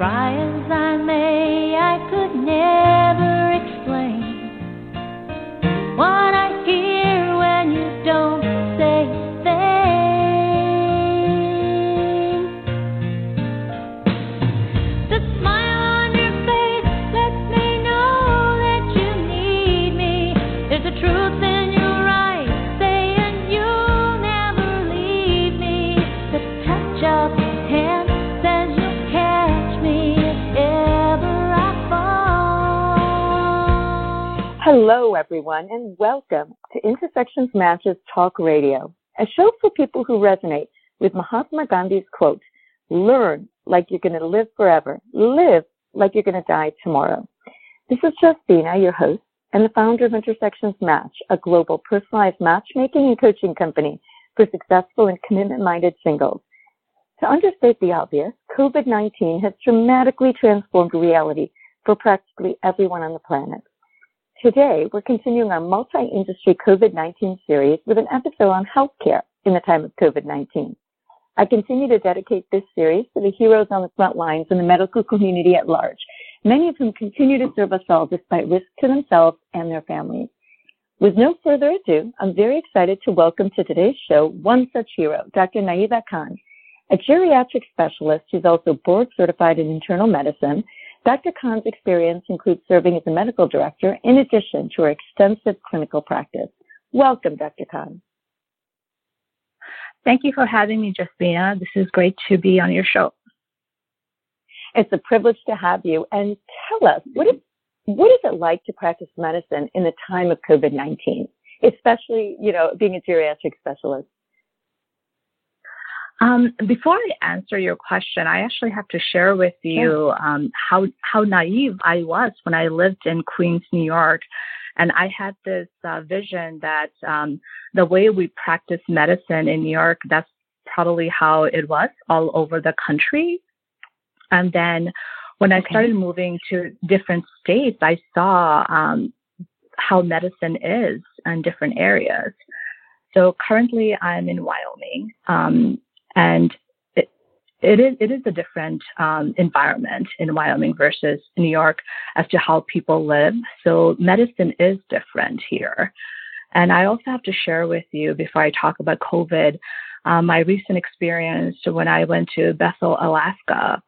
Try as I may, I could never everyone, and welcome to Intersections Matches Talk Radio, a show for people who resonate with Mahatma Gandhi's quote, learn like you're going to live forever, live like you're going to die tomorrow. This is Justina, your host, and the founder of Intersections Match, a global personalized matchmaking and coaching company for successful and commitment-minded singles. To understate the obvious, COVID-19 has dramatically transformed reality for practically everyone on the planet. Today, we're continuing our multi-industry COVID-19 series with an episode on healthcare in the time of COVID-19. I continue to dedicate this series to the heroes on the front lines in the medical community at large, many of whom continue to serve us all despite risk to themselves and their families. With no further ado, I'm very excited to welcome to today's show one such hero, Dr. Nahida Khan, a geriatric specialist who's also board certified in internal medicine. Dr. Khan's experience includes serving as a medical director in addition to her extensive clinical practice. Welcome, Dr. Khan. Thank you for having me, Justina. This is great to be on your show. It's a privilege to have you. And tell us, what is, what is it like to practice medicine in the time of COVID-19, especially, you know, being a geriatric specialist? Um, before I answer your question, I actually have to share with you um, how how naive I was when I lived in Queens, New York, and I had this uh, vision that um, the way we practice medicine in New York, that's probably how it was all over the country. And then when I Okay. started moving to different states, I saw um, how medicine is in different areas. So currently, I'm in Wyoming, um, and it, it is it is a different um, environment in Wyoming versus New York as to how people live. So medicine is different here. And I also have to share with you before I talk about COVID, um, my recent experience when I went to Bethel, Alaska.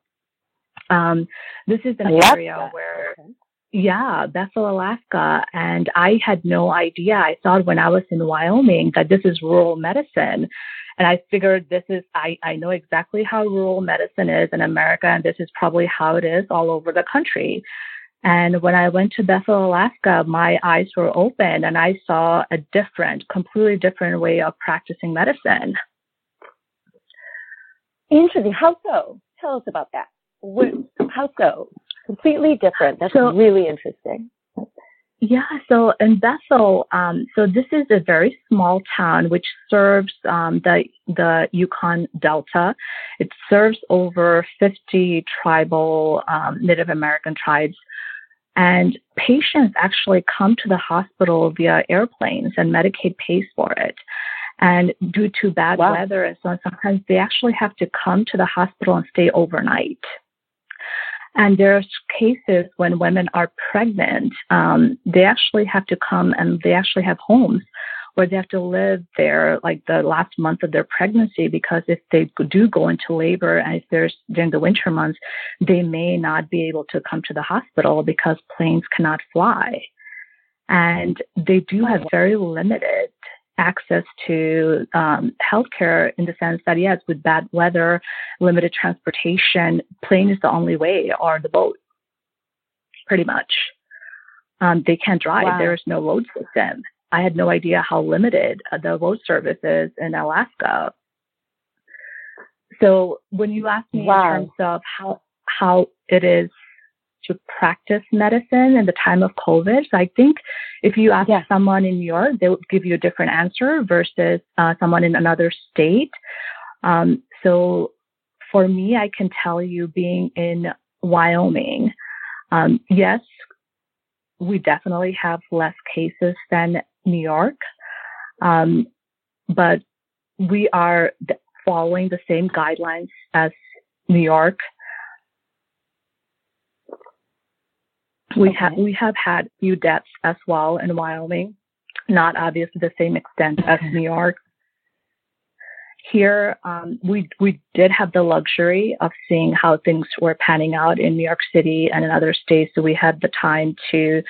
Um, this is an Alaska. area where Okay. Yeah, Bethel, Alaska. And I had no idea. I thought when I was in Wyoming that this is rural medicine. And I figured this is, I, I know exactly how rural medicine is in America, and this is probably how it is all over the country. And when I went to Bethel, Alaska, my eyes were open and I saw a different, completely different way of practicing medicine. Interesting. How so? Tell us about that. How so? Completely different. That's So- really interesting. Yeah, so in Bethel, um, so this is a very small town which serves um, the the Yukon Delta. It serves over 50 tribal um, Native American tribes, and patients actually come to the hospital via airplanes, and Medicaid pays for it. And due to bad Wow. weather and so on, sometimes they actually have to come to the hospital and stay overnight. And there's cases when women are pregnant, um, they actually have to come and they actually have homes where they have to live there like the last month of their pregnancy because if they do go into labor and if there's during the winter months, they may not be able to come to the hospital because planes cannot fly. And they do have very limited access to um, healthcare in the sense that yes, with bad weather, limited transportation, plane is the only way, or the boat, pretty much. Um, they can't drive. Wow. There is no road system. I had no idea how limited uh, the road service is in Alaska. So when you ask me Wow. in terms of how how it is to practice medicine in the time of COVID, so I think if you ask Yeah. someone in New York, they would give you a different answer versus uh, someone in another state. Um, so for me, I can tell you being in Wyoming, um, yes, we definitely have less cases than New York, um, but we are following the same guidelines as New York. We Okay. have we have had few deaths as well in Wyoming, not obviously the same extent as New York. Here, um, we we did have the luxury of seeing how things were panning out in New York City and in other states, so we had the time to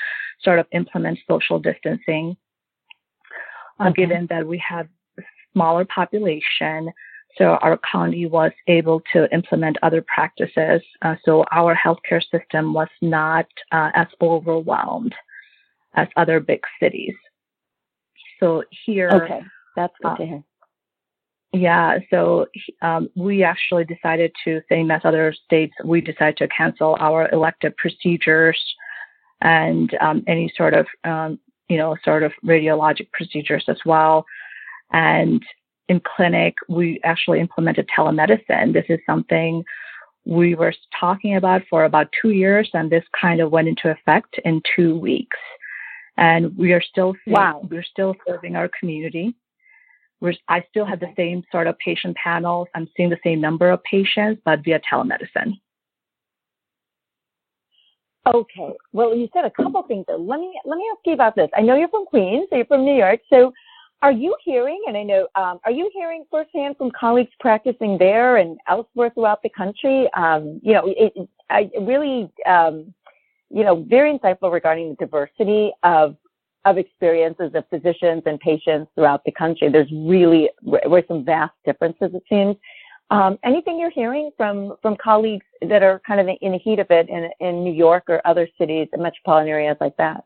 sort of implement social distancing. Uh, Given that we have a smaller population, so our county was able to implement other practices. Uh, so our healthcare system was not uh, as overwhelmed as other big cities. So here, Okay. That's good Uh, to hear. yeah, so um, we actually decided to, same as other states, we decided to cancel our elective procedures and um, any sort of, um, you know, sort of radiologic procedures as well. And in clinic, we actually implemented telemedicine. This is something we were talking about for about two years, and this kind of went into effect in two weeks. And we are still Wow. we're still serving our community. We're, I still have the same sort of patient panels. I'm seeing the same number of patients, but via telemedicine. Okay. Well, you said a couple things. Though. Let me let me ask you about this. I know you're from Queens. So you're from New York. So, are you hearing? And I know, um, are you hearing firsthand from colleagues practicing there and elsewhere throughout the country? Um, you know, it, it, I really, um, you know, very insightful regarding the diversity of of experiences of physicians and patients throughout the country. There's really were some vast differences. It seems. Um, anything you're hearing from from colleagues that are kind of in the heat of it in in New York or other cities and metropolitan areas like that?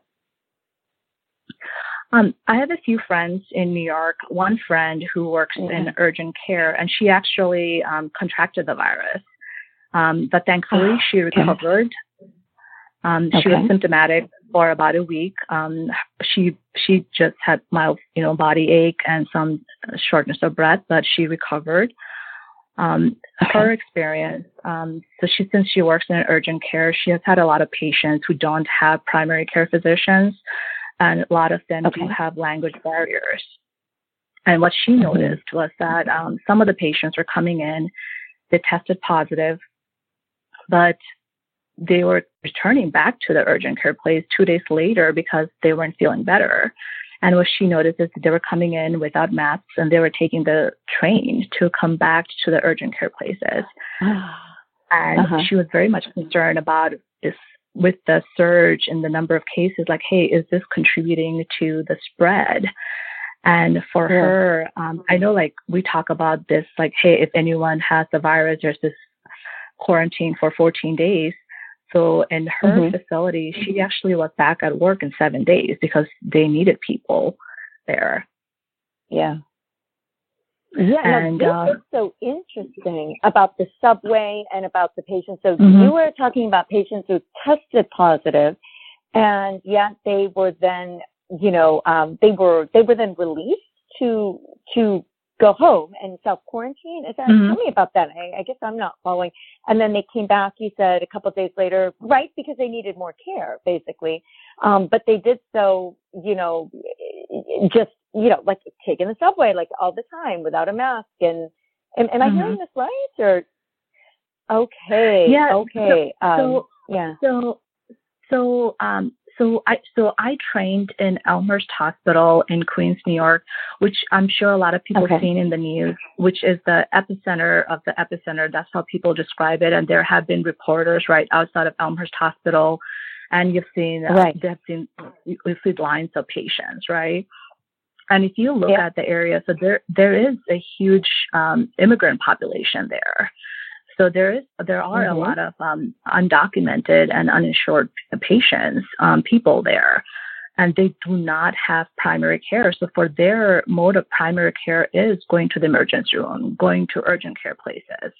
Um, I have a few friends in New York. One friend who works in urgent care, and she actually um, contracted the virus, um, but thankfully Oh, she okay. recovered. Um, She was symptomatic for about a week. Um, she she just had mild, you know, body ache and some shortness of breath, but she recovered. Um, Her experience, um, so she since she works in urgent care, she has had a lot of patients who don't have primary care physicians, and a lot of them do have language barriers. And what she noticed was that um, some of the patients were coming in, they tested positive, but they were returning back to the urgent care place two days later because they weren't feeling better. And what she noticed is that they were coming in without masks and they were taking the train to come back to the urgent care places. And Uh-huh. she was very much concerned about this with the surge in the number of cases, like, hey, is this contributing to the spread? And for Yeah. her, um, I know like we talk about this, like, hey, if anyone has the virus, there's this quarantine for 14 days. So in her Mhm. facility, she actually was back at work in seven days because they needed people there. Yeah. Yeah, And, now this uh, is so interesting about the subway and about the patients. So Mhm. you were talking about patients who tested positive, and yet they were then, you know, um, they were they were then released to to go home and self quarantine. Is that Mhm. tell me about that? I, I guess I'm not following. And then they came back. You said a couple of days later, right? Because they needed more care, basically. Um, but they did so, you know, just you know, like taking the subway like all the time without a mask. And am, am I Mhm. hearing this right? Or okay, Yeah, so- okay, um, so yeah, So, so, um, so I, so I trained in Elmhurst Hospital in Queens, New York, which I'm sure a lot of people Okay. have seen in the news, which is the epicenter of the epicenter. That's how people describe it. And there have been reporters right outside of Elmhurst Hospital, and you've seen, uh, Right. they've seen, you've seen lines of patients, right? And if you look Yeah. at the area, so there there is a huge um, immigrant population there. So there is there are Mhm. a lot of um, undocumented and uninsured patients, um, people there, and they do not have primary care. So for their mode of primary care is going to the emergency room, going to urgent care places.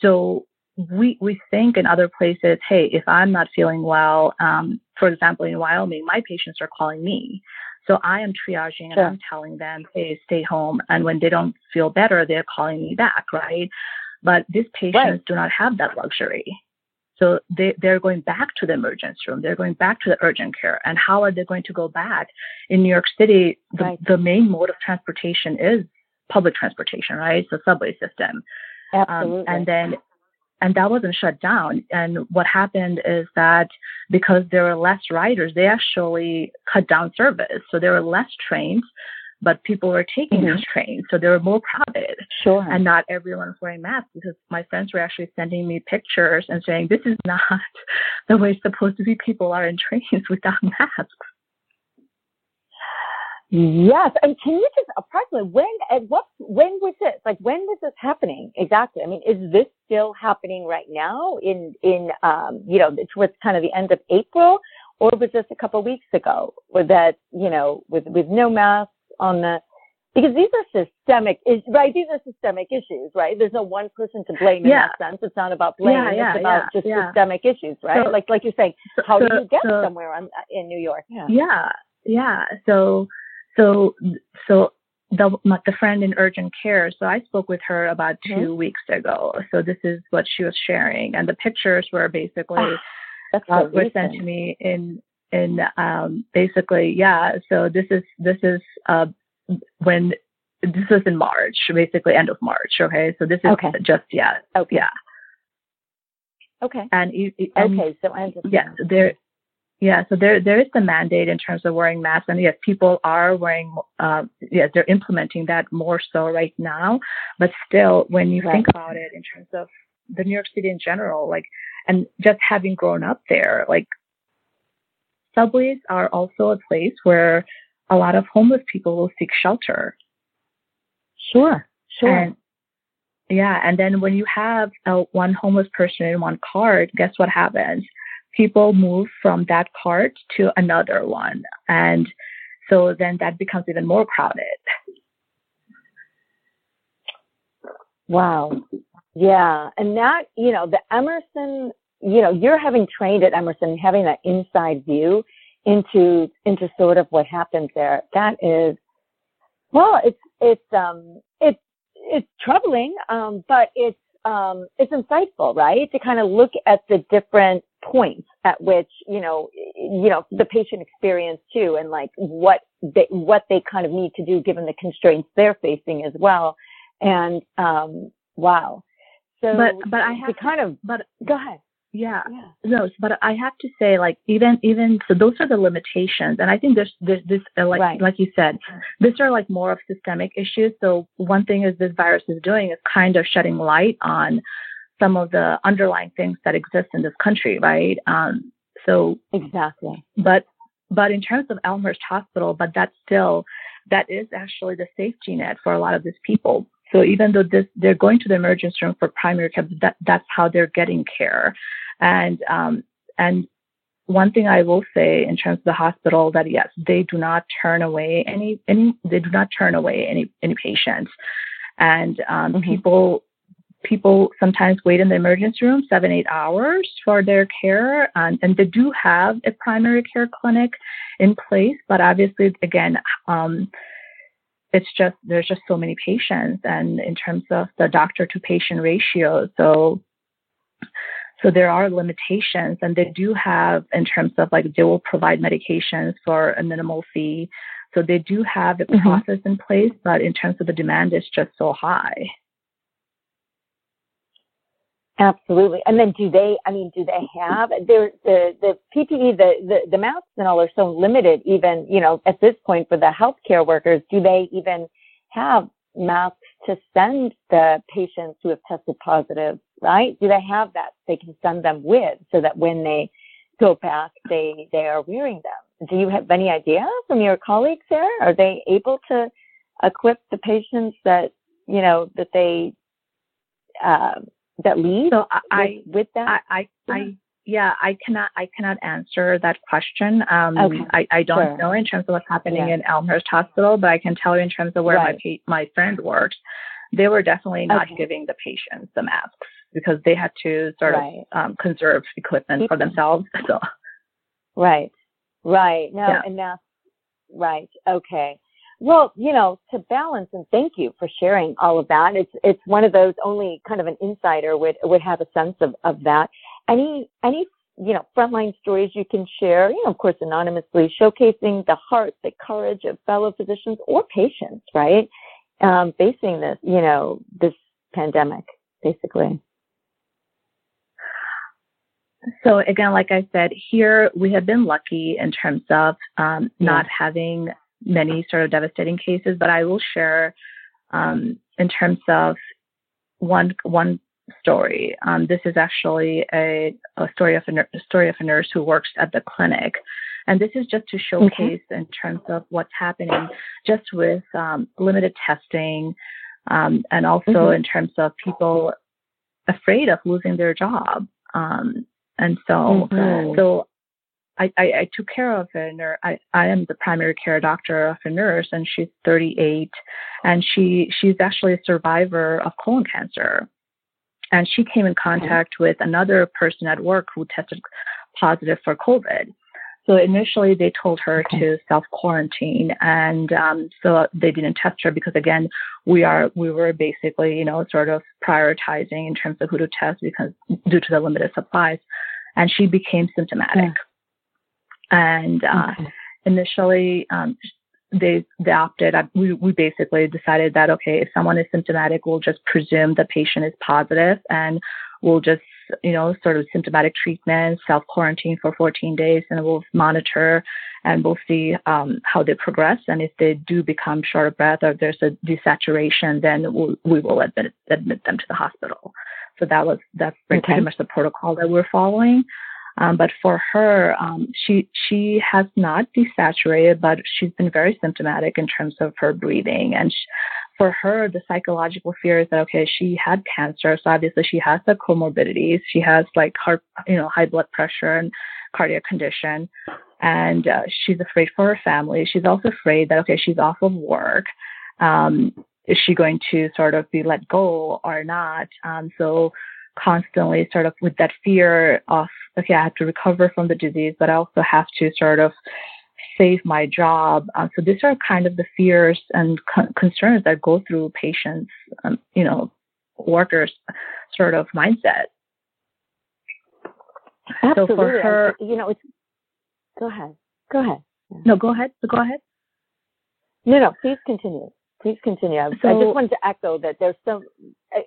So we we think in other places, hey, if I'm not feeling well, um, for example, in Wyoming, my patients are calling me. So I am triaging and Sure. I'm telling them, hey, stay home. And when they don't feel better, they're calling me back, right? But these patients Right. do not have that luxury. So they, they're going back to the emergency room. They're going back to the urgent care. And how are they going to go back? In New York City, the, Right. the main mode of transportation is public transportation, right? So subway system. Um, absolutely. and then and that wasn't shut down. And what happened is that because there were less riders, they actually cut down service. So there were less trains, but people were taking Mhm. those trains. So they were more crowded. Sure. And not everyone was wearing masks because my friends were actually sending me pictures and saying, this is not the way it's supposed to be. People are in trains without masks. Yes, and can you just approximately when at what when was this like when was this happening exactly? I mean, is this still happening right now in in um you know towards kind of the end of April, or was this a couple of weeks ago? Or that you know with with no masks on the because these are systemic is right these are systemic issues right there's no one person to blame in Yeah. that sense it's not about blame Yeah, yeah, it's about just systemic issues right So- like like you're saying So- how do you get so- somewhere on, in new york yeah Yeah, yeah. So, so, so the my, the friend in urgent care. So I spoke with her about 2 Mhm. weeks ago. So this is what she was sharing, and the pictures were basically Ah, that's uh, were sent to me in in um basically yeah. So this is this is uh when this is in March, basically end of March. Okay, so this is Okay. just yeah okay yeah, okay and, and Okay, so I understand. yeah there yeah so there there is the mandate in terms of wearing masks and yes people are wearing uh yes they're implementing that more so right now but still when you Right. think about it in terms of the new york city in general like and just having grown up there like subways are also a place where a lot of homeless people will seek shelter Sure, sure. and yeah, and then when you have uh, one homeless person in one cart, guess what happens? People move from that cart to another one, and so then that becomes even more crowded. wow. Yeah, and that you know the Elmhurst, you know, you're having trained at Elmhurst, having that inside view into into sort of what happens there. That is, well, it's it's um it's it's troubling, um, but it's um it's insightful, right? To kind of look at the different points at which you know you know the patient experience too, and like what they what they kind of need to do given the constraints they're facing as well. And um, wow, so But but I have to kind of but go ahead. Yeah Yeah. no but I have to say like even even so those are the limitations, and I think there's there's this uh, like Right. like you said, these are like more of systemic issues. So one thing is this virus is doing is kind of shedding light on some of the underlying things that exist in this country, right? Um, so Exactly. but but in terms of Elmhurst Hospital, but that's still that is actually the safety net for a lot of these people. So even though this they're going to the emergency room for primary care, that that's how they're getting care. And um, and one thing I will say in terms of the hospital that yes, they do not turn away any any they do not turn away any any patients. And um, Mhm. people people sometimes wait in the emergency room seven eight hours for their care and, and they do have a primary care clinic in place but obviously again um, it's just there's just so many patients and in terms of the doctor to patient ratio so so there are limitations and they do have in terms of like they will provide medications for a minimal fee so they do have a Mhm. process in place but in terms of the demand it's just so high Absolutely. And then do they, I mean, do they have, the, the PPE, the, the, the masks and all are so limited even, you know, at this point for the healthcare workers, do they even have masks to send the patients who have tested positive, right? Do they have that they can send them with so that when they go back, they, they are wearing them? Do you have any idea from your colleagues there? Are they able to equip the patients that, you know, that they, uh, that leave so i, with, with that? I, I, Yeah. I, yeah, I cannot, I cannot answer that question. Um, Okay. I, I don't Sure. know in terms of what's happening Yeah. in Elmhurst Hospital, but I can tell you in terms of where Right. my pa- my friend works, they were definitely not Okay. giving the patients the masks because they had to sort Right. of um, conserve equipment for themselves. So Right. Right. No, Yeah. and right. Okay. Well, you know, to balance and thank you for sharing all of that. It's it's one of those only kind of an insider would would have a sense of, of that. Any any you know, frontline stories you can share, you know, of course anonymously, showcasing the heart, the courage of fellow physicians or patients, right? Um, facing this, you know, this pandemic, basically. so again, like I said, here we have been lucky in terms of um, Yeah. not having many sort of devastating cases, but I will share um, in terms of one one story. Um, this is actually a, a story of a, a story of a nurse who works at the clinic, and this is just to showcase in terms of what's happening, just with um, limited testing, um, and also Mhm. in terms of people afraid of losing their job. Um, and so, Mhm. so I, I, I took care of a nurse. I, I am the primary care doctor of a nurse, and she's 38, and she she's actually a survivor of colon cancer, and she came in contact with another person at work who tested positive for COVID. So initially, they told her Okay. to self quarantine, and um, so they didn't test her because again, we are we were basically you know sort of prioritizing in terms of who to test because due to the limited supplies, and she became symptomatic. And uh, Okay. initially, um, they they opted. uh, We we basically decided that okay, if someone is symptomatic, we'll just presume the patient is positive, and we'll just you know sort of symptomatic treatment, self quarantine for 14 days, and we'll monitor and we'll see um, how they progress. And if they do become short of breath or there's a desaturation, then we'll, we will admit admit them to the hospital. So that was that's pretty much the protocol that we're following. Um, but for her, um, she she has not desaturated, but she's been very symptomatic in terms of her breathing. And sh for her, the psychological fear is that okay, she had cancer, so obviously she has the comorbidities. She has like heart, you know, high blood pressure and cardiac condition, and uh, she's afraid for her family. She's also afraid that okay, she's off of work. Um, is she going to sort of be let go or not? Um, so constantly sort of with that fear of okay i have to recover from the disease but i also have to sort of save my job uh, so these are kind of the fears and con- concerns that go through patients um, you know workers sort of mindset Absolutely. so for her you know, it's. Go ahead. Go ahead. no go ahead go ahead No, no. Please continue. Please continue. I, I just wanted to echo that there's so.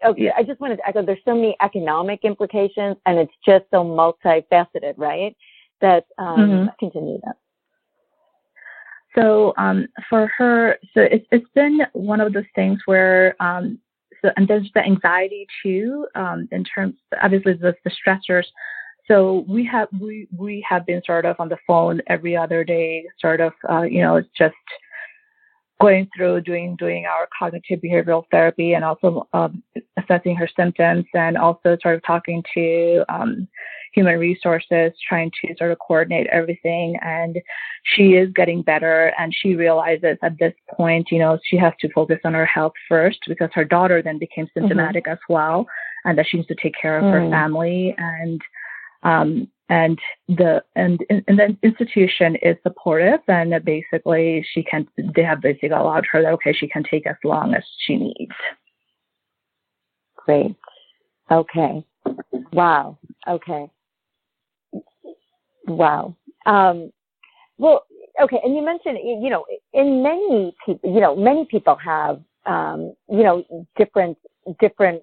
Okay, Yeah. I just wanted to echo there's so many economic implications, and it's just so multifaceted, right? That um, Mhm. continue that. So um, for her, so it's it's been one of those things where um, so and there's the anxiety too um, in terms obviously the, the stressors. So we have we we have been sort of on the phone every other day, sort of uh, you know just going through doing doing our cognitive behavioral therapy and also um, assessing her symptoms and also sort of talking to um, human resources, trying to sort of coordinate everything. And she is getting better and she realizes at this point, you know, she has to focus on her health first because her daughter then became symptomatic as well and that she needs to take care of her Mm. family. And um and the and and the institution is supportive and basically she can they have basically allowed her that okay she can take as long as she needs Great. Okay. Wow. Okay. Wow. Um, well, okay. And you mentioned, you know, in many people, you know, many people have, um, you know, different, different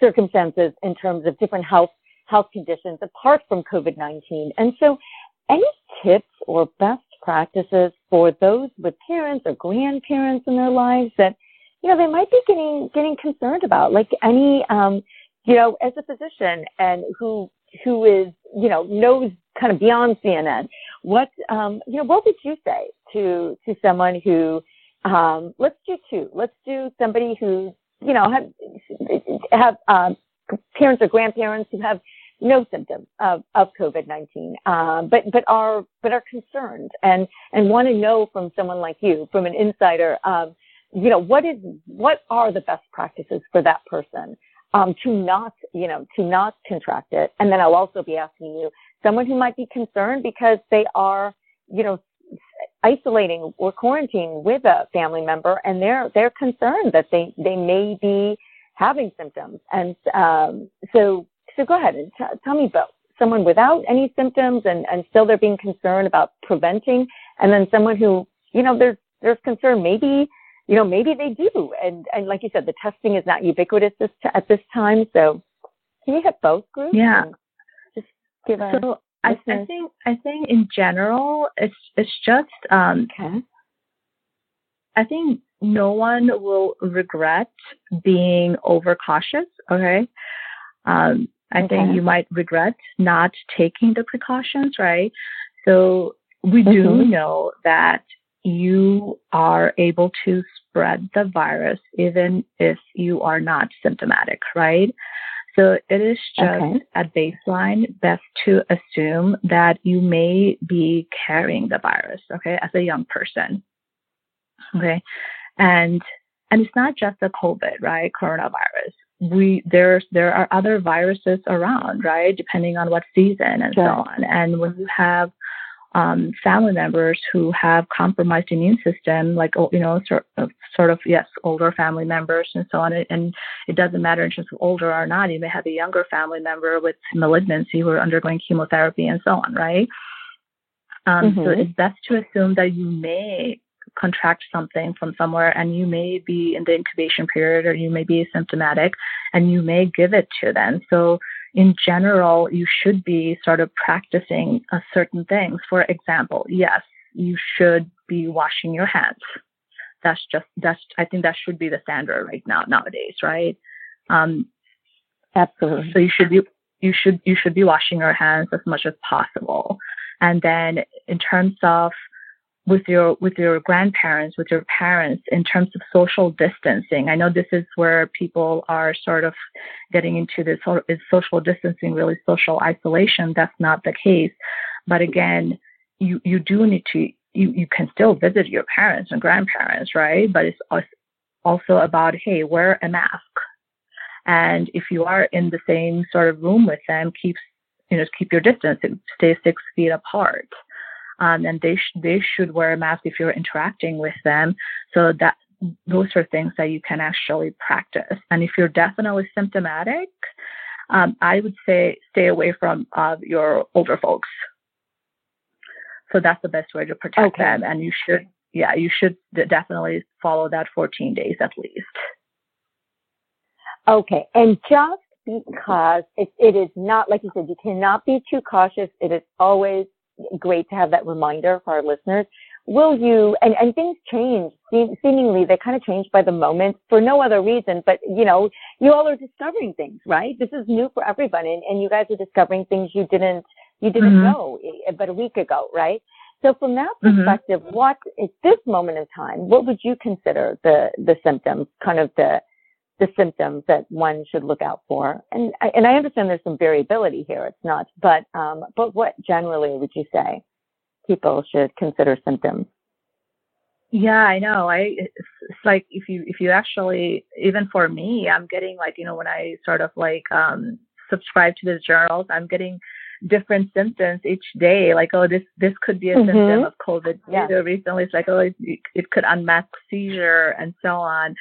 circumstances in terms of different health, health conditions apart from COVID-19. And so any tips or best practices for those with parents or grandparents in their lives that, you know, they might be getting, getting concerned about, like any, um, you know, as a physician and who, who is, you know, knows kind of beyond CNN, what, um, you know, what would you say to, to someone who, um, let's do two, let's do somebody who, you know, have, have, um, parents or grandparents who have no symptoms of, of COVID-19, um, but, but are, but are concerned and, and want to know from someone like you, from an insider, um, you know, what is, what are the best practices for that person? Um, to not, you know, to not contract it. And then I'll also be asking you, someone who might be concerned because they are, you know, isolating or quarantining with a family member and they're, they're concerned that they, they may be having symptoms. And, um, so, so go ahead and t- tell me both. Someone without any symptoms and, and still they're being concerned about preventing, and then someone who, you know, there's, there's concern maybe, you know, maybe they do. And, and like you said, the testing is not ubiquitous this t- at this time. So can you hit both groups? Yeah. Just, give us? So I, I, think I think in general it's it's just um, okay. I think no one will regret being overcautious. Okay. Um, I okay. think you might regret not taking the precautions, right? So we mm-hmm. do know that you are able to spread the virus even if you are not symptomatic, right? So it is just okay. at baseline best to assume that you may be carrying the virus, okay, as a young person. Okay. And and it's not just the COVID, right? Coronavirus. We there's there are other viruses around, right? Depending on what season and sure. so on. And when you have um, family members who have compromised immune system, like oh, you know, sort of, sort of yes, older family members and so on. And it doesn't matter in terms of older or not. You may have a younger family member with malignancy who are undergoing chemotherapy and so on, right? Um, mm-hmm. So it's best to assume that you may contract something from somewhere and you may be in the incubation period or you may be asymptomatic and you may give it to them. So in general, you should be sort of practicing uh, certain things. For example, yes, you should be washing your hands. That's just, that's, I think that should be the standard right now, nowadays, right? Um, Absolutely. So you should be, you should, you should be washing your hands as much as possible. And then in terms of with your with your grandparents, with your parents in terms of social distancing. I know this is where people are sort of getting into this is social distancing really social isolation. That's not the case. But again, you you do need to you, you can still visit your parents and grandparents, right? But it's also about hey, wear a mask. And if you are in the same sort of room with them, keep you know keep your distance, stay six feet apart um, and they sh- they should wear a mask if you're interacting with them. So that those are things that you can actually practice. And if you're definitely symptomatic, um, I would say stay away from uh, your older folks. So that's the best way to protect okay. them. And you should, yeah, you should definitely follow that 14 days at least. Okay. And just because it, it is not, like you said, you cannot be too cautious. It is always great to have that reminder for our listeners. Will you, and, and things change, seemingly they kind of change by the moment for no other reason, but you know, you all are discovering things, right? This is new for everybody and, and you guys are discovering things you didn't, you didn't mm-hmm. know but a week ago, right? So from that mm-hmm. perspective, mm-hmm. what at this moment in time, what would you consider the, the symptoms, kind of the, the symptoms that one should look out for. And I, and I understand there's some variability here. It's not, but um, but what generally would you say people should consider symptoms? Yeah, I know. I it's like if you if you actually even for me, I'm getting like you know when I sort of like um subscribe to the journals, I'm getting different symptoms each day. Like oh this this could be a mm-hmm. symptom of COVID. Yeah. Recently, it's like oh it, it could unmask seizure and so on.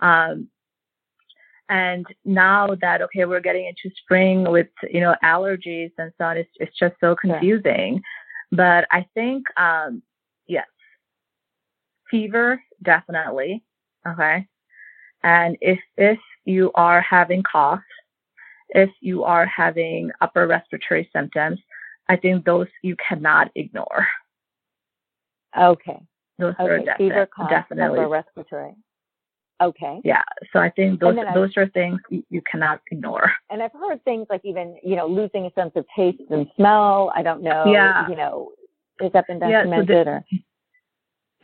Um, and now that okay, we're getting into spring with you know allergies and so on, it's it's just so confusing. Yeah. But I think um, yes, fever definitely okay. And if if you are having cough, if you are having upper respiratory symptoms, I think those you cannot ignore. Okay. Those okay. are fever, cough, definitely upper respiratory. Okay. Yeah. So I think those those are things you, cannot ignore. And I've heard things like even you know losing a sense of taste and smell. I don't know. Yeah. You know, has that been documented yeah, so or?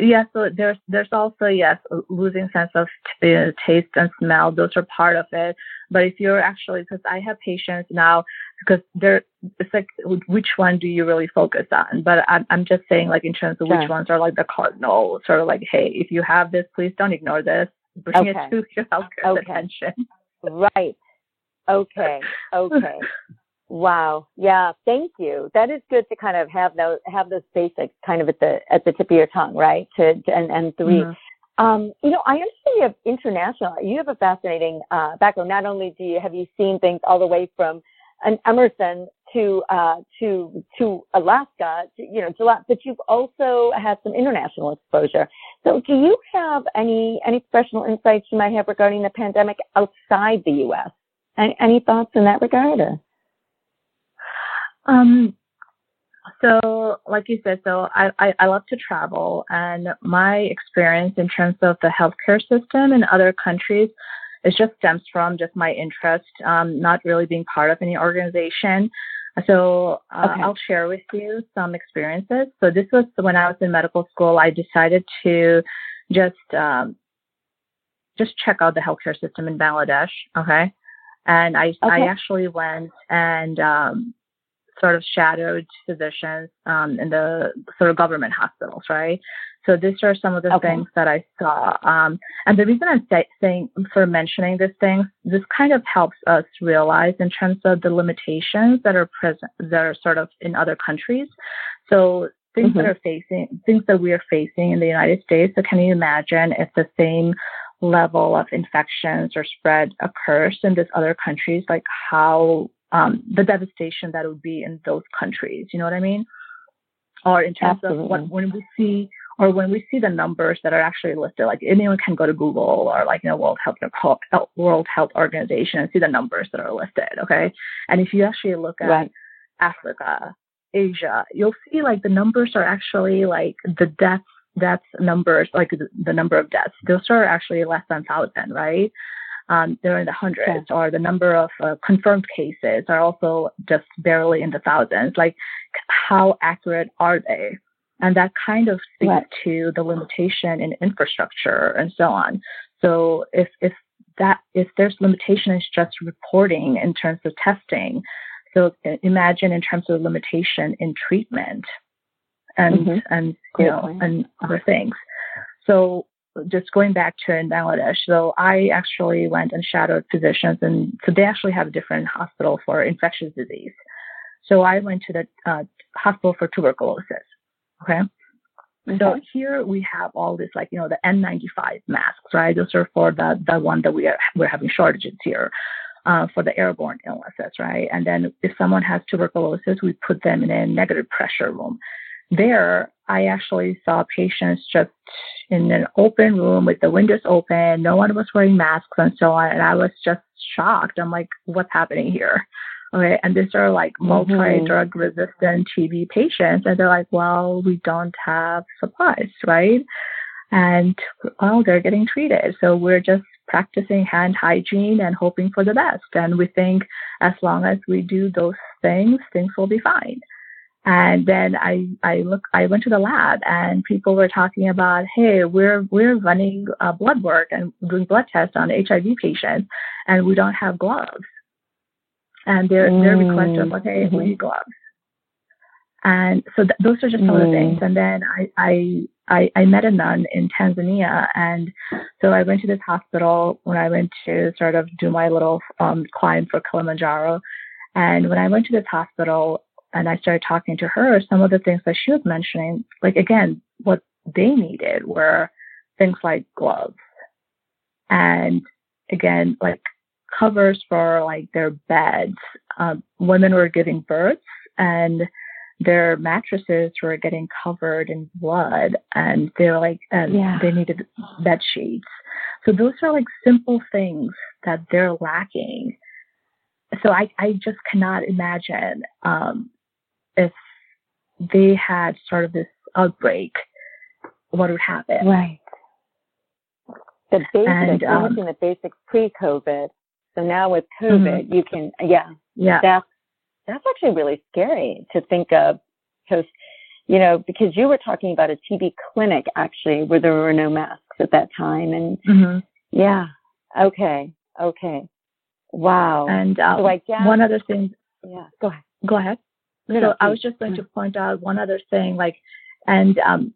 Yeah, so there's there's also yes losing sense of t- uh, taste and smell. Those are part of it. But if you're actually because I have patients now because they're it's like which one do you really focus on? But I'm I'm just saying like in terms of sure. which ones are like the cardinal sort of like hey if you have this please don't ignore this bring okay. it to your healthcare okay. attention. right. Okay. Okay. wow. Yeah. Thank you. That is good to kind of have those have those basics kind of at the at the tip of your tongue, right? To, to and and 3 mm-hmm. Um, you know, I understand you have international. You have a fascinating uh, background. Not only do you have you seen things all the way from an Elmhurst to uh, to to Alaska, to, you know, to, but you've also had some international exposure. So, do you have any any professional insights you might have regarding the pandemic outside the U.S.? Any, any thoughts in that regard? Or? Um, so, like you said, so I, I, I, love to travel, and my experience in terms of the healthcare system in other countries it just stems from just my interest, um, not really being part of any organization. So uh, okay. I'll share with you some experiences. So this was when I was in medical school. I decided to just um, just check out the healthcare system in Bangladesh. Okay, and I okay. I actually went and um, sort of shadowed physicians um, in the sort of government hospitals, right? So these are some of the okay. things that I saw. Um, and the reason I'm say, saying, for mentioning these things, this kind of helps us realize in terms of the limitations that are present, that are sort of in other countries. So things mm-hmm. that are facing, things that we are facing in the United States. So can you imagine if the same level of infections or spread occurs in these other countries, like how um, the devastation that would be in those countries. You know what I mean? Or in terms Absolutely. of what when we see or when we see the numbers that are actually listed, like anyone can go to Google or like you know World Health World Health Organization and see the numbers that are listed. Okay, and if you actually look at right. Africa, Asia, you'll see like the numbers are actually like the deaths deaths numbers, like the, the number of deaths, those are actually less than thousand, right? um, they're in the hundreds, yeah. or the number of uh, confirmed cases are also just barely in the thousands. Like, how accurate are they? And that kind of speaks right. to the limitation in infrastructure and so on. So if if that if there's limitation in just reporting in terms of testing, so imagine in terms of limitation in treatment and mm-hmm. and you know and other things. So just going back to in Bangladesh, so I actually went and shadowed physicians, and so they actually have a different hospital for infectious disease. So I went to the uh, hospital for tuberculosis. Okay. So here we have all this, like you know, the N95 masks, right? Those are for the the one that we are we're having shortages here. Uh, for the airborne illnesses, right? And then if someone has tuberculosis, we put them in a negative pressure room there, I actually saw patients just in an open room with the windows open. No one was wearing masks and so on. And I was just shocked. I'm like, what's happening here? Okay. And these are like mm-hmm. multi drug resistant TB patients. And they're like, well, we don't have supplies, right? And well, they're getting treated. So we're just practicing hand hygiene and hoping for the best. And we think as long as we do those things, things will be fine. And then I, I look, I went to the lab and people were talking about, hey, we're, we're running uh, blood work and doing blood tests on HIV patients and we don't have gloves. And their, mm. their request was, okay, mm-hmm. we need gloves. And so th- those are just some mm. of the things. Mm. And then I, I, I, I met a nun in Tanzania. And so I went to this hospital when I went to sort of do my little um, climb for Kilimanjaro. And when I went to this hospital, and I started talking to her, some of the things that she was mentioning, like again, what they needed were things like gloves and again, like covers for like their beds. Um, women were giving births and their mattresses were getting covered in blood and they're like, and yeah. they needed bed sheets. So those are like simple things that they're lacking. So I, I just cannot imagine um, if they had sort of this outbreak, what would happen? Right. The basics, and, um, the basic pre-COVID. So now with COVID, mm-hmm. you can, yeah, yeah, that's that's actually really scary to think of, because you know, because you were talking about a TB clinic actually where there were no masks at that time, and mm-hmm. yeah, okay, okay, wow. And um, so I guess, one other thing, yeah, go ahead, go ahead. No, so I was just going to point out one other thing, like, and um,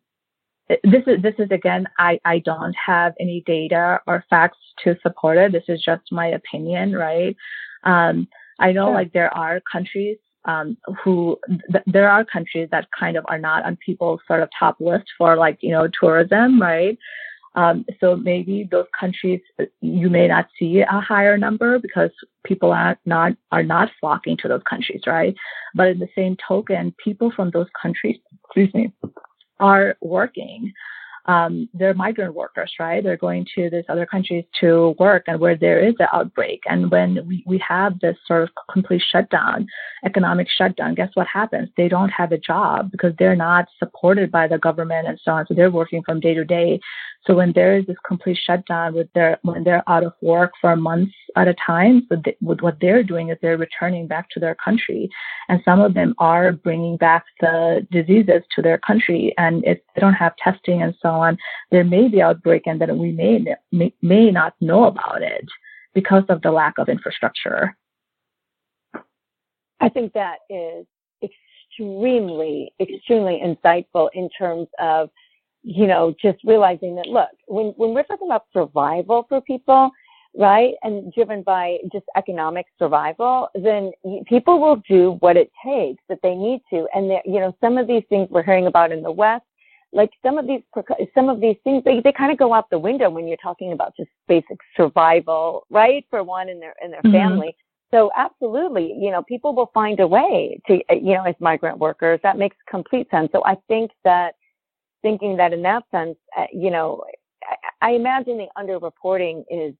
this is this is again, I I don't have any data or facts to support it. This is just my opinion, right? Um, I know sure. like there are countries um, who th- there are countries that kind of are not on people's sort of top list for like you know tourism, right? Um, so maybe those countries you may not see a higher number because people are not are not flocking to those countries, right? But in the same token, people from those countries, excuse me, are working. um, they're migrant workers, right? They're going to these other countries to work and where there is an outbreak. And when we, we have this sort of complete shutdown, economic shutdown, guess what happens? They don't have a job because they're not supported by the government and so on. So they're working from day to day. So when there is this complete shutdown with their, when they're out of work for months at a time, so they, with what they're doing is they're returning back to their country. And some of them are bringing back the diseases to their country. And if they don't have testing and so on, there may be outbreak and then we may, may, may not know about it because of the lack of infrastructure. I think that is extremely, extremely insightful in terms of, you know, just realizing that look, when, when we're talking about survival for people, right, and driven by just economic survival, then people will do what it takes that they need to. And you know, some of these things we're hearing about in the West, like some of these some of these things they, they kind of go out the window when you're talking about just basic survival right for one in their in their mm-hmm. family so absolutely you know people will find a way to you know as migrant workers that makes complete sense so i think that thinking that in that sense uh, you know I, I imagine the underreporting is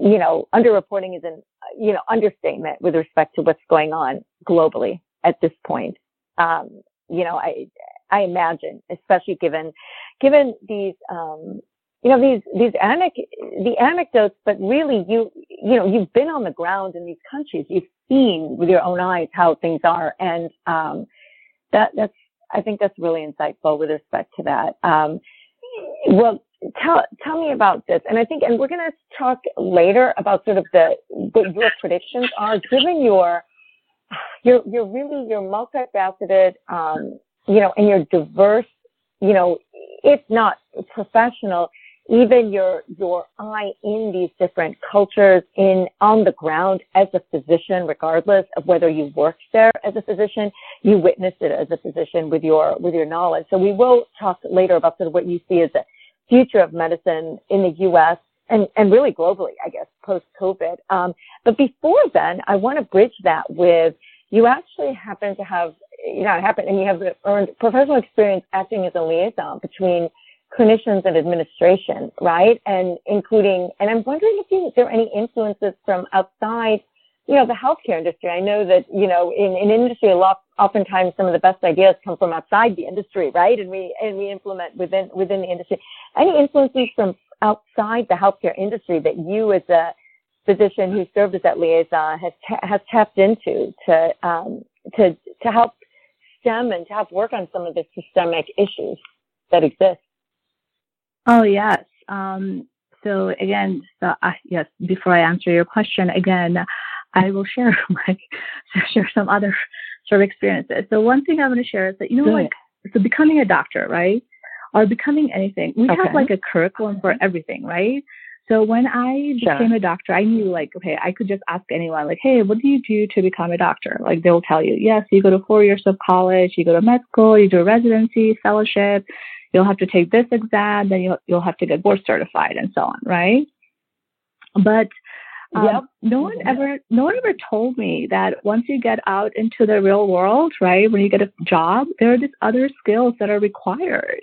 you know underreporting is an you know understatement with respect to what's going on globally at this point. Um, you know i I imagine, especially given given these um, you know these these anec- the anecdotes, but really you you know you've been on the ground in these countries, you've seen with your own eyes how things are, and um, that that's I think that's really insightful with respect to that. Um, well, tell tell me about this, and I think, and we're going to talk later about sort of the what your predictions are, given your you're you're really you're multifaceted um, you know, and you're diverse, you know, if not professional, even your your eye in these different cultures in on the ground as a physician regardless of whether you worked there as a physician you witnessed it as a physician with your with your knowledge. So we will talk later about sort of what you see as the future of medicine in the US and and really globally I guess post covid um, but before then I want to bridge that with you actually happen to have you know, happen, and you have earned professional experience acting as a liaison between clinicians and administration, right? And including, and I'm wondering if you, there are any influences from outside, you know, the healthcare industry. I know that, you know, in, in industry, a lot, oftentimes some of the best ideas come from outside the industry, right? And we, and we implement within, within the industry. Any influences from outside the healthcare industry that you as a physician who served as that liaison has, ta- has tapped into to, um, to, to help stem and to help work on some of the systemic issues that exist? Oh, yes. Um, so again, so, uh, yes, before I answer your question, again, I will share my, share some other sort of experiences. So one thing I want to share is that, you know, Good. like, so becoming a doctor, right? Or becoming anything, we okay. have like a curriculum for everything, right? So when I became a doctor, I knew like, okay, I could just ask anyone, like, hey, what do you do to become a doctor? Like they'll tell you, yes, you go to four years of college, you go to med school, you do a residency, fellowship, you'll have to take this exam, then you'll you'll have to get board certified and so on, right? But um, yep. no one ever no one ever told me that once you get out into the real world, right, when you get a job, there are these other skills that are required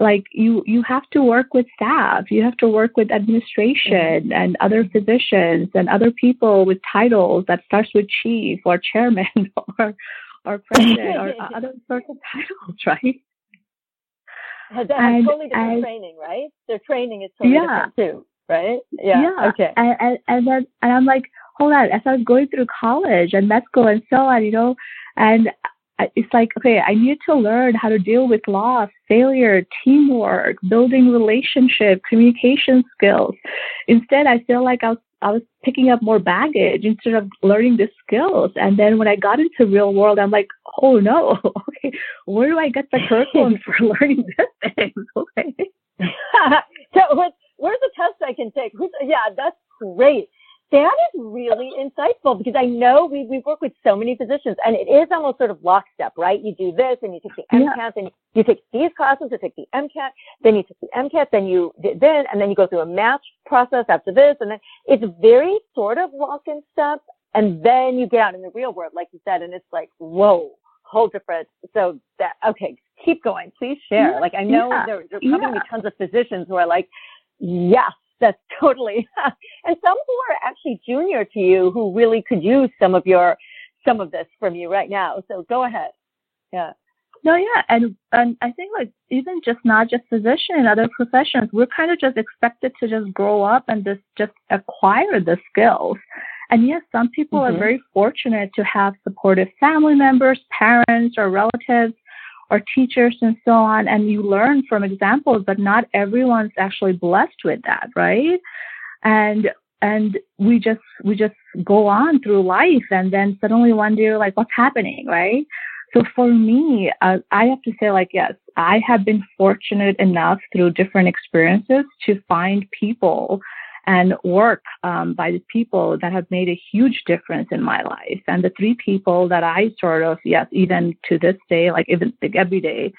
like you you have to work with staff you have to work with administration mm-hmm. and other physicians and other people with titles that starts with chief or chairman or or president or other sorts of titles right has that totally different training right their training is totally yeah. different too right yeah, yeah. okay and, and and then and i'm like hold on as i was going through college and med school and so on you know and it's like, okay, I need to learn how to deal with loss, failure, teamwork, building relationship, communication skills. Instead, I feel like I was, I was picking up more baggage instead of learning the skills. And then when I got into real world, I'm like, oh no, okay, where do I get the curriculum for learning this thing? Okay. so where's the test I can take? Who's, yeah, that's great. That is really insightful because I know we, we've worked with so many physicians and it is almost sort of lockstep, right? You do this and you take the MCAT yeah. and you take these classes to take the MCAT, then you take the MCAT, then you then, and then you go through a match process after this. And then it's very sort of lock and step. And then you get out in the real world, like you said, and it's like, whoa, whole different. So that, okay, keep going. Please share. Yeah, like I know yeah, there, there are probably yeah. tons of physicians who are like, yes, that's totally, and some who are actually junior to you who really could use some of your, some of this from you right now. So go ahead. Yeah. No, yeah, and and I think like even just not just physician and other professions, we're kind of just expected to just grow up and just just acquire the skills. And yes, some people Mhm. are very fortunate to have supportive family members, parents, or relatives, or teachers, and so on. And you learn from examples, but not everyone's actually blessed with that, right? And and we just we just go on through life, and then suddenly one day you're like, what's happening, right? So for me, uh, I have to say, like, yes, I have been fortunate enough through different experiences to find people and work um, by the people that have made a huge difference in my life. And the three people that I sort of, yes, even to this day, like even like every day,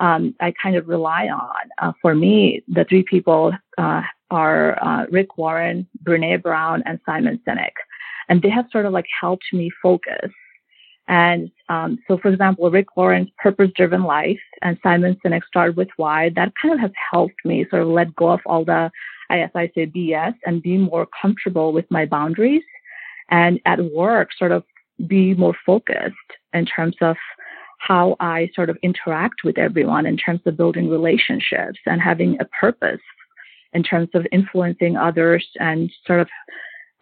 um, I kind of rely on. Uh, for me, the three people uh, are uh, Rick Warren, Brene Brown, and Simon Sinek. And they have sort of like helped me focus. And um, so, for example, Rick Warren's Purpose Driven Life and Simon Sinek Start with Why, that kind of has helped me sort of let go of all the, I guess I say BS and be more comfortable with my boundaries. And at work, sort of be more focused in terms of how I sort of interact with everyone in terms of building relationships and having a purpose in terms of influencing others and sort of,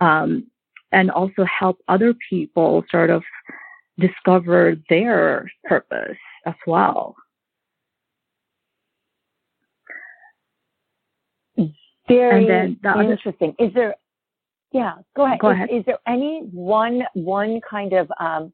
um, and also help other people sort of discover their purpose as well. Very And then the other- interesting. Is there, yeah, go ahead. Go is, ahead. is there any one, one kind of, um,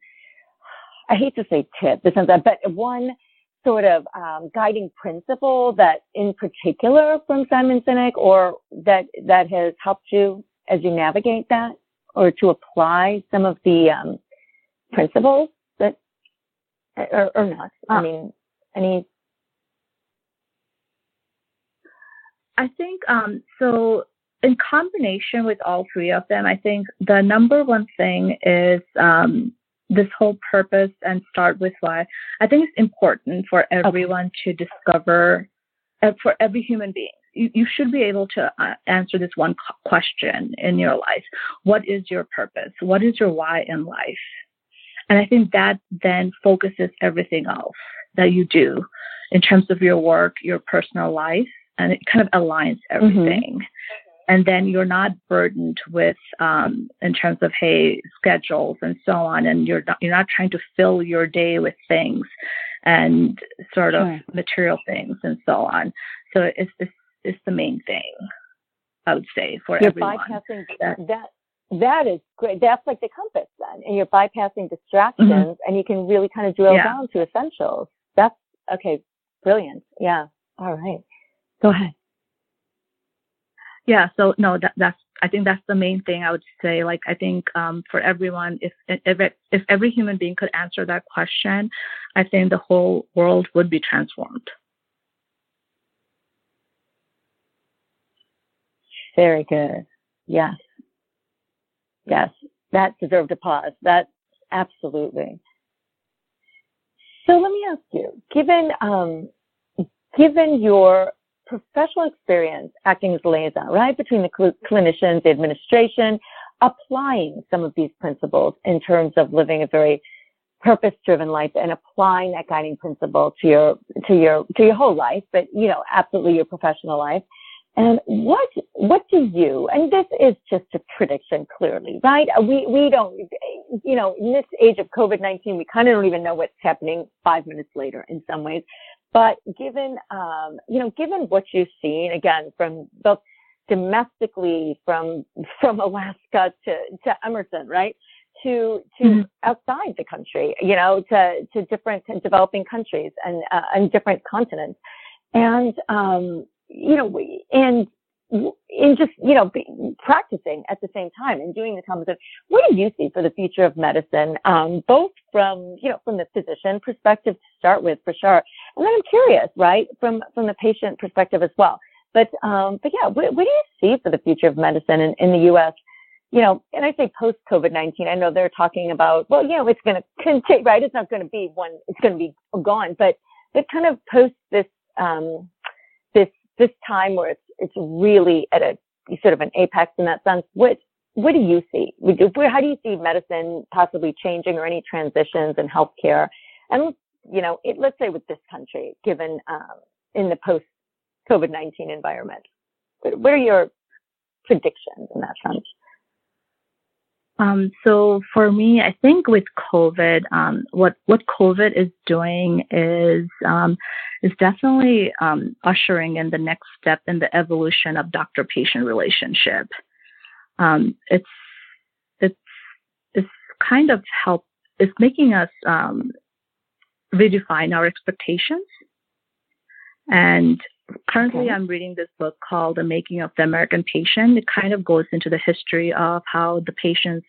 I hate to say tip, this sounds bad, but one sort of um, guiding principle that in particular from Simon Sinek or that, that has helped you as you navigate that or to apply some of the um, principles that, or, or not? I Uh, mean, any, I think um, so. In combination with all three of them, I think the number one thing is um, this whole purpose and start with why. I think it's important for everyone to discover, uh, for every human being. You, you should be able to uh, answer this one question in your life. What is your purpose? What is your why in life? And I think that then focuses everything else that you do in terms of your work, your personal life, and it kind of aligns everything. And then you're not burdened with, um, in terms of hey schedules and so on, and you're not you're not trying to fill your day with things and sort of Sure. material things and so on. So it's it's, it's the main thing I would say for you're everyone. bypassing That- that that is great. That's like the compass then and you're bypassing distractions and you can really kind of drill Mm-hmm. Yeah. down to essentials. That's okay brilliant. Yeah. All right. Go ahead. Yeah so no that that's i think that's the main thing i would say like i think um, for everyone if if it, if every human being could answer that question i think the whole world would be transformed. Very good. Yes yes that deserved a pause that absolutely so let me ask you given um given your professional experience acting as a liaison, right, between the cl- clinicians, the administration, applying some of these principles in terms of living a very purpose-driven life and applying that guiding principle to your to your to your whole life, but you know, absolutely your professional life. And what what do you? And this is just a prediction, clearly, right? We we don't, you know, in this age of COVID nineteen, we kind of don't even know what's happening five minutes later in some ways. But given, um, you know, given what you've seen again from both domestically from from Alaska to to Elmhurst, right, to to Mhm. outside the country, you know, to to different developing countries and uh, and different continents, and um, you know, and in just you know practicing at the same time and doing the conversation. What do you see for the future of medicine, um, both from you know from the physician perspective to start with, for sure, and then I'm curious, right, from from the patient perspective as well. But um, but yeah, what, what do you see for the future of medicine in, in the U.S.? You know, and I say post COVID nineteen. I know they're talking about well, you know, it's going to continue, right? It's not going to be one. It's going to be gone, but that kind of post this um, this time where it's it's really at a sort of an apex in that sense. What what do you see? How do you see medicine possibly changing or any transitions in healthcare? And you know, it, let's say with this country, given um, in the post COVID nineteen environment, what are your predictions in that sense? Um, so for me, I think with COVID, um, what what COVID is doing is um, is definitely um, ushering in the next step in the evolution of doctor-patient relationship. Um, it's it's it's kind of help. It's making us um, redefine our expectations and currently okay. I'm reading this book called The Making of the American Patient. It kind of goes into the history of how the patients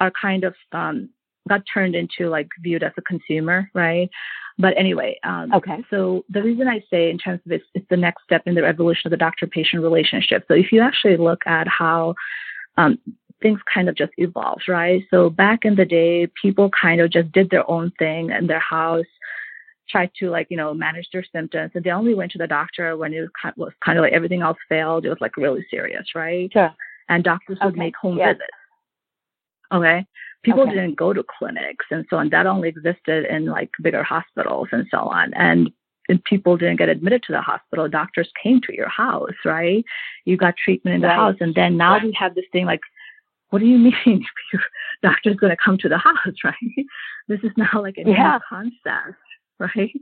are kind of um, got turned into like viewed as a consumer, right? But anyway, um, okay. So the reason I say in terms of it's, it's the next step in the evolution of the doctor-patient relationship. So if you actually look at how um, things kind of just evolved, right? So back in the day, people kind of just did their own thing in their house tried to like you know manage their symptoms and they only went to the doctor when it was kind, was kind of like everything else failed it was like really serious right sure. and doctors would make home yes. visits okay people okay. didn't go to clinics and so on that only existed in like bigger hospitals and so on and and people didn't get admitted to the hospital doctors came to your house right you got treatment in the right. house and then now right. we have this thing like what do you mean your doctor's going to come to the house right this is now like a yeah. new concept right?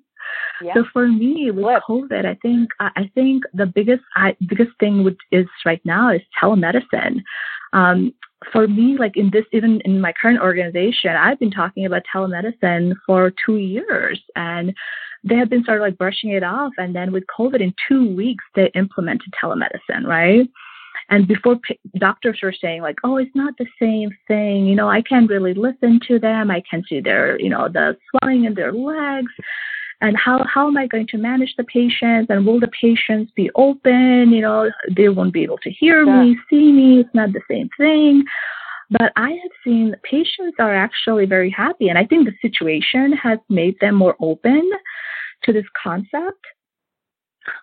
Yeah. So for me with? COVID, I think I think the biggest I, biggest thing would, is right now is telemedicine. Um, for me, like in this, even in my current organization, I've been talking about telemedicine for two years, and they have been sort of like brushing it off. And then with COVID, in two weeks, they implemented telemedicine, right? And before p- doctors were saying like, oh, it's not the same thing. You know, I can't really listen to them. I can see their, you know, the swelling in their legs. And how, how am I going to manage the patients? And will the patients be open? You know, they won't be able to hear yeah. me, see me. It's not the same thing. But I have seen patients are actually very happy. And I think the situation has made them more open to this concept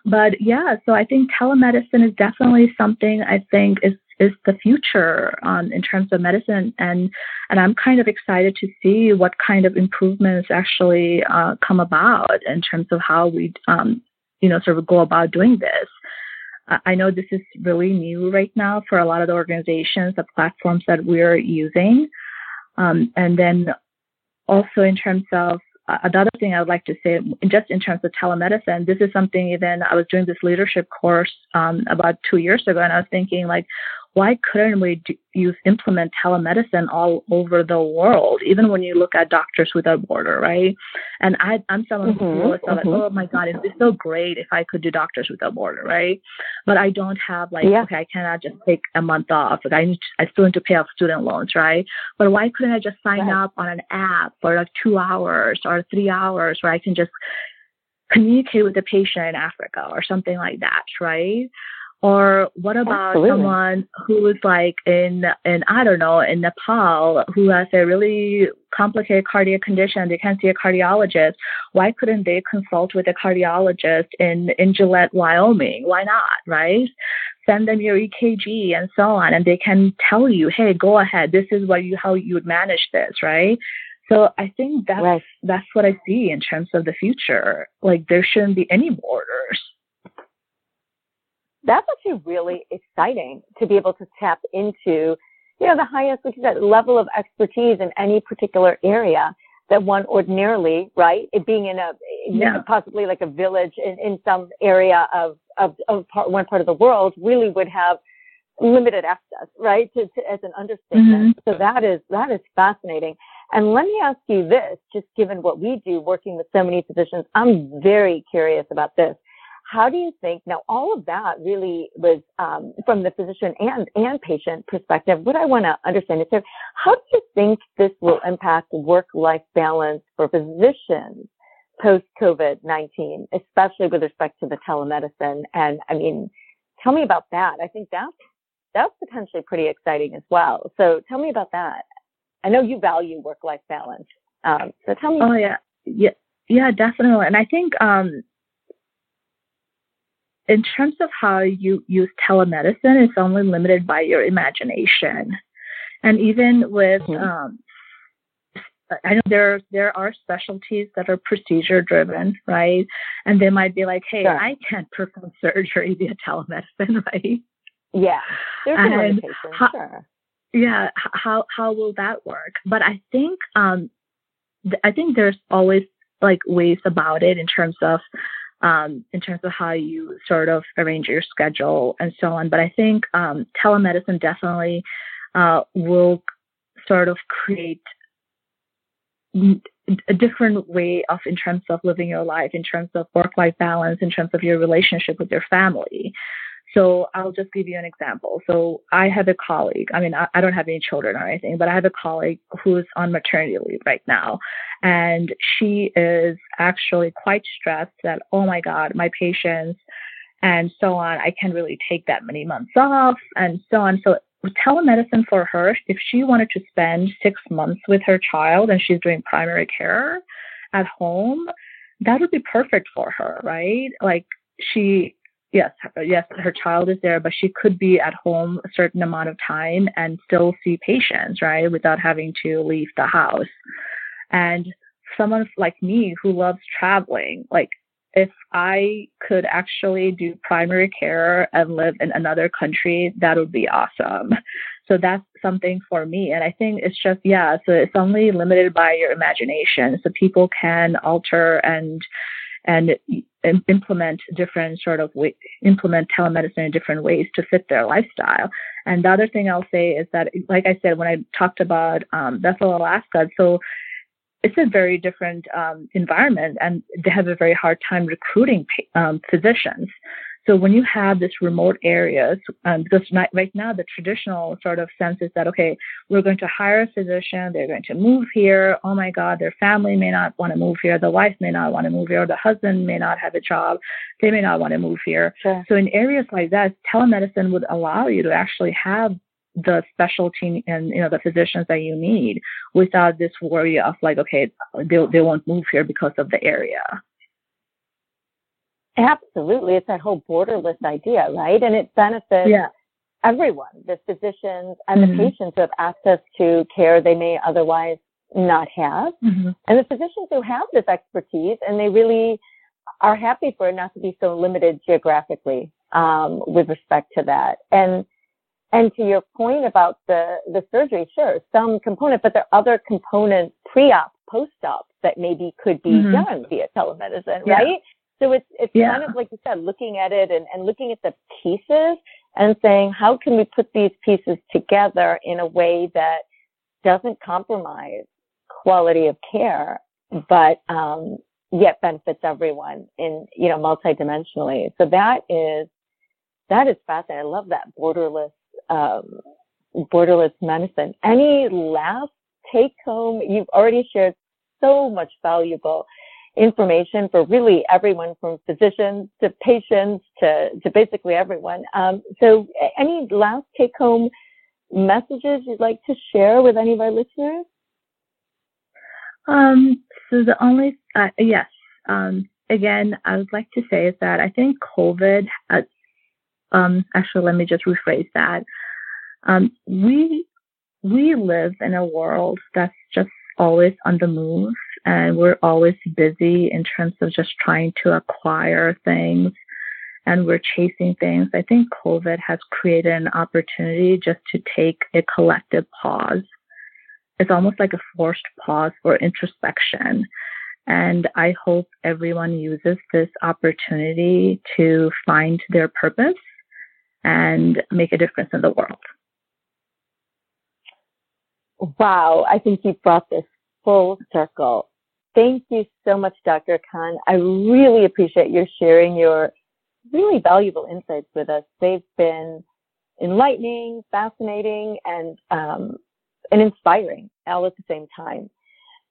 but yeah, so I think telemedicine is definitely something I think is is the future um, in terms of medicine, and and I'm kind of excited to see what kind of improvements actually uh, come about in terms of how we um, you know sort of go about doing this. I know this is really new right now for a lot of the organizations, the platforms that we're using, um, and then also in terms of another thing I would like to say, just in terms of telemedicine, this is something even I was doing this leadership course um, about two years ago, and I was thinking like, why couldn't we do, use implement telemedicine all over the world? Even when you look at Doctors Without Border, right? And I, I'm someone mm-hmm, who always thought, mm-hmm. like, oh my God, it'd be so great if I could do Doctors Without Border, right? But I don't have like, yeah. okay, I cannot just take a month off. Like I need, to, I still need to pay off student loans, right? But why couldn't I just sign right. up on an app for like two hours or three hours where I can just communicate with the patient in Africa or something like that, right? Or what about Absolutely. someone who is like in in I don't know in Nepal who has a really complicated cardiac condition? They can't see a cardiologist. Why couldn't they consult with a cardiologist in in Gillette, Wyoming? Why not? Right? Send them your EKG and so on, and they can tell you, hey, go ahead. This is what you how you would manage this, right? So I think that's right. that's what I see in terms of the future. Like there shouldn't be any borders that's actually really exciting to be able to tap into, you know, the highest, like you said, level of expertise in any particular area that one ordinarily, right, it being in a, yeah. possibly like a village in, in some area of, of, of part, one part of the world really would have limited access, right, to, to as an understatement. Mm-hmm. So that is, that is fascinating. And let me ask you this, just given what we do working with so many physicians, I'm very curious about this how do you think now all of that really was um, from the physician and and patient perspective what i want to understand is so how do you think this will impact work life balance for physicians post covid-19 especially with respect to the telemedicine? And i mean tell me about that. I think that's that's potentially pretty exciting as well. So tell me about that. I know you value work life balance. Um, so tell me. Oh yeah. Yeah yeah, definitely. And I think um, in terms of how you use telemedicine, it's only limited by your imagination. And even with, mm-hmm. um, I know there there are specialties that are procedure driven, right? And they might be like, "Hey, sure. I can't perform surgery via telemedicine, right?" Yeah, there's and limitations. How, sure. Yeah, how how will that work? But I think um, th- I think there's always like ways about it in terms of um, in terms of how you sort of arrange your schedule and so on. But I think um, telemedicine definitely uh, will sort of create a different way of in terms of living your life, in terms of work life balance, in terms of your relationship with your family. So I'll just give you an example. So I have a colleague. I mean, I, I, don't have any children or anything, but I have a colleague who's on maternity leave right now. And she is actually quite stressed that, oh my God, my patients and so on, I can't really take that many months off and so on. So telemedicine for her, if she wanted to spend six months with her child and she's doing primary care at home, that would be perfect for her, right? Like she yes, yes, her child is there, but she could be at home a certain amount of time and still see patients, right, without having to leave the house. And someone like me who loves traveling, like if I could actually do primary care and live in another country, that would be awesome. So that's something for me. And I think it's just, yeah, so it's only limited by your imagination. So people can alter and and implement different sort of way, implement telemedicine in different ways to fit their lifestyle. And the other thing I'll say is that, like I said, when I talked about um, Bethel, Alaska, so it's a very different um, environment, and they have a very hard time recruiting um, physicians. So when you have this remote areas, um, because right now the traditional sort of sense is that okay, we're going to hire a physician, they're going to move here. Oh my God, their family may not want to move here, the wife may not want to move here, the husband may not have a job, they may not want to move here. Sure. So in areas like that, telemedicine would allow you to actually have the specialty and you know the physicians that you need without this worry of like okay they they won't move here because of the area. Absolutely. It's that whole borderless idea, right? And it benefits yeah. everyone, the physicians and mm-hmm. the patients who have access to care they may otherwise not have. Mm-hmm. And the physicians who have this expertise and they really are happy for it not to be so limited geographically um, with respect to that. And and to your point about the, the surgery, sure, some component, but there are other components pre-op, post-op that maybe could be mm-hmm. done via telemedicine, yeah. right? So it's it's yeah. kind of like you said, looking at it and, and looking at the pieces and saying, how can we put these pieces together in a way that doesn't compromise quality of care, but um, yet benefits everyone in you know multidimensionally. So that is that is fascinating. I love that borderless um, borderless medicine. Any last take home? You've already shared so much valuable information for really everyone from physicians to patients to, to basically everyone. Um, so any last take home messages you'd like to share with any of our listeners? Um, so the only, uh, yes, um, again, I would like to say is that I think COVID, uh, um, actually, let me just rephrase that. Um, we, we live in a world that's just always on the move and we're always busy in terms of just trying to acquire things and we're chasing things. I think COVID has created an opportunity just to take a collective pause. It's almost like a forced pause for introspection. And I hope everyone uses this opportunity to find their purpose and make a difference in the world. Wow, I think you brought this full circle. Thank you so much, Dr. Khan. I really appreciate your sharing your really valuable insights with us. They've been enlightening, fascinating, and um, and inspiring all at the same time.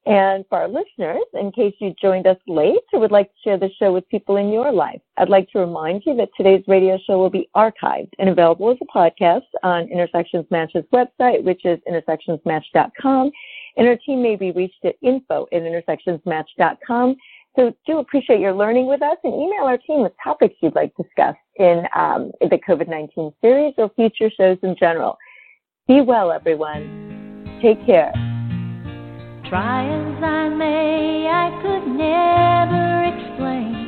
And for our listeners, in case you joined us late or would like to share the show with people in your life, I'd like to remind you that today's radio show will be archived and available as a podcast on Intersections Match's website, which is intersectionsmatch.com. And our team may be reached at info at intersectionsmatch.com. So do appreciate your learning with us and email our team with topics you'd like discussed in um, the COVID-19 series or future shows in general. Be well, everyone. Take care. Try as I may, I could never explain